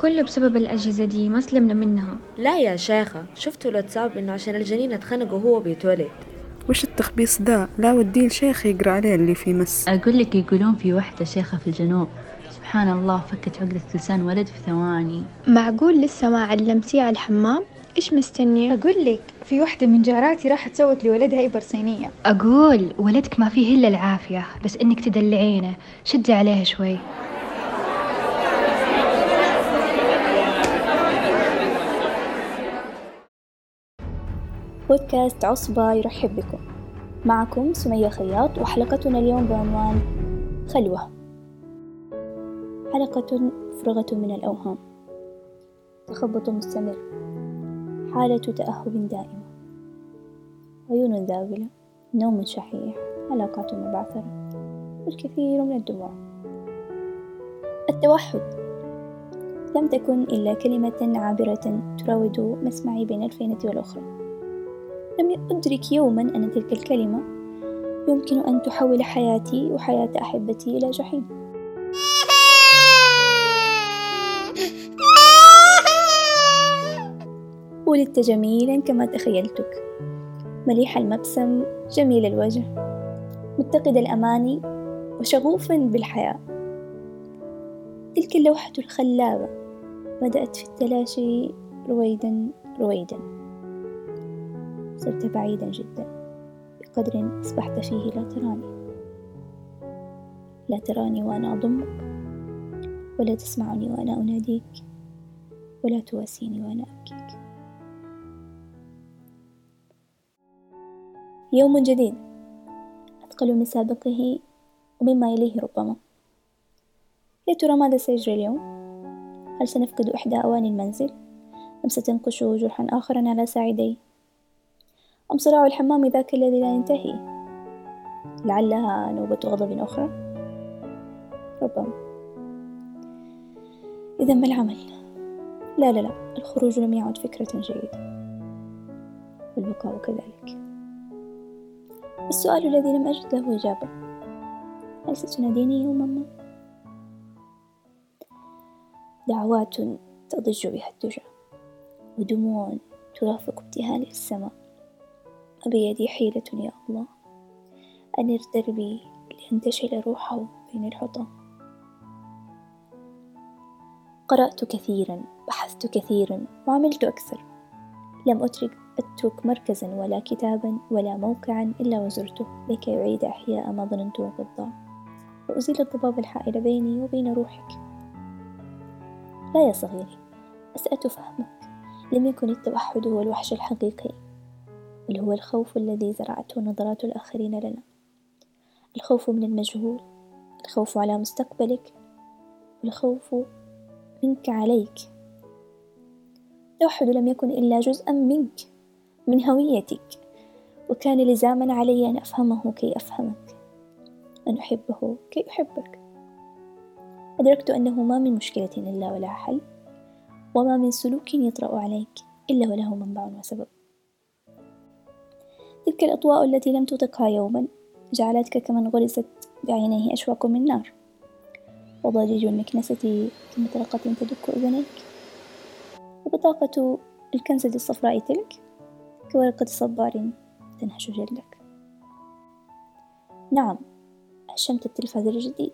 كله بسبب الأجهزة دي ما سلمنا منها. لا يا شيخة شفتوا الواتساب إنه عشان الجنين اتخنق وهو بيتولد. وش التخبيص ده؟ لا وديه الشيخ يقرأ عليه اللي فيه مس. أقول لك يقولون في وحدة شيخة في الجنوب. سبحان الله فكت عقدة لسان ولد في ثواني. معقول لسه ما علمتيه على الحمام؟ إيش مستنية؟ أقول لك في وحدة من جاراتي راحت سوت لولدها إبر صينية. أقول ولدك ما فيه إلا العافية بس إنك تدلعينه. شدي عليه شوي. بودكاست عصبة يرحب بكم. معكم سمية خياط وحلقتنا اليوم بعنوان خلوة. حلقة فرغة من الأوهام. تخبط مستمر. حالة تأهب دائمة. عيون ذابلة. نوم شحيح. علاقات مبعثرة. والكثير من الدموع. التوحد. لم تكن إلا كلمة عابرة تراود مسمعي بين الفينة والأخرى. لم أدرك يوما أن تلك الكلمة يمكن أن تحول حياتي وحياة أحبتي إلى جحيم. ولدت جميلا كما تخيلتك. مليح المبسم جميل الوجه متقد الأماني وشغوفا بالحياة. تلك اللوحة الخلابة بدأت في التلاشي رويدا رويدا. صرت بعيدا جدا بقدر أصبحت فيه لا تراني لا تراني وأنا أضمك ولا تسمعني وأنا أناديك ولا تواسيني وأنا أبكيك يوم جديد أثقل من سابقه ومما يليه ربما يا ترى ماذا سيجري اليوم؟ هل سنفقد إحدى أواني المنزل؟ أم ستنقش جرحا آخر على ساعدي؟ أم صراع الحمام ذاك الذي لا ينتهي؟ لعلها نوبة غضب أخرى؟ ربما إذا ما العمل؟ لا لا لا الخروج لم يعد فكرة جيدة والبقاء كذلك السؤال الذي لم أجد له إجابة هل ستناديني يوما ما؟ دعوات تضج بها الدجى ودموع ترافق ابتهالي السماء بيدي حيلة يا الله. أنر دربي لينتشل روحه بين الحطام قرأت كثيرا بحثت كثيرا وعملت أكثر. لم أترك أترك مركزا ولا كتابا ولا موقعا إلا وزرته لكي يعيد إحياء ما ظننته قد وأزيل الضباب الحائل بيني وبين روحك. لا يا صغيري أسأت فهمك. لم يكن التوحد هو الوحش الحقيقي. بل هو الخوف الذي زرعته نظرات الآخرين لنا. الخوف من المجهول الخوف على مستقبلك والخوف منك عليك. التوحد لم يكن إلا جزءا منك من هويتك. وكان لزاما علي أن أفهمه كي أفهمك. أن أحبه كي أحبك. أدركت أنه ما من مشكلة إلا ولها حل وما من سلوك يطرأ عليك إلا وله منبع وسبب. تلك الأضواء التي لم تطقها يوما جعلتك كمن غرست بعينيه أشواك من نار. وضجيج المكنسة كمطرقة تدك أذنيك. وبطاقة الكنزة الصفراء تلك كورقة صبار تنهش جلدك. نعم هشمت التلفاز الجديد.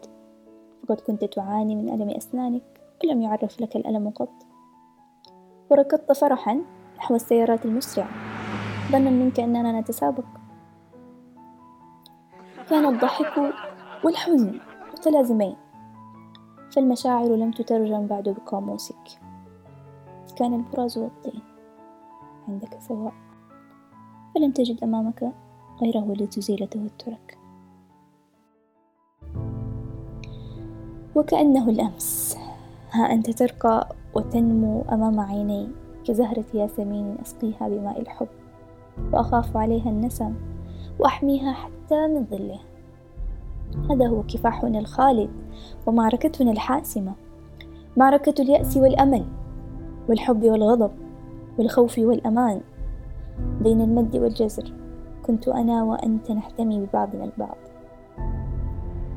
فقد كنت تعاني من ألم أسنانك ولم يعرف لك الألم قط. وركضت فرحا نحو السيارات المسرعة. ظنا منك أننا نتسابق. كان الضحك والحزن متلازمين فالمشاعر لم تترجم بعد بقاموسك كان البراز والطين عندك سواء فلم تجد أمامك غيره لتزيل توترك. وكأنه الأمس ها أنت ترقى وتنمو أمام عيني كزهرة ياسمين أسقيها بماء الحب. وأخاف عليها النسم وأحميها حتى من ظله. هذا هو كفاحنا الخالد ومعركتنا الحاسمة. معركة اليأس والأمل والحب والغضب والخوف والأمان بين المد والجزر. كنت أنا وأنت نحتمي ببعضنا البعض.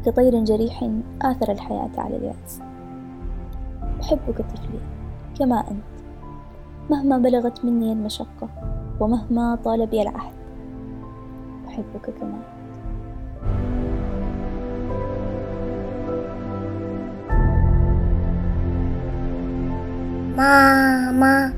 كطير جريح آثر الحياة على اليأس. أحبك طفلي كما أنت. مهما بلغت مني المشقة ومهما طال بي العهد. أحبك كما. ماما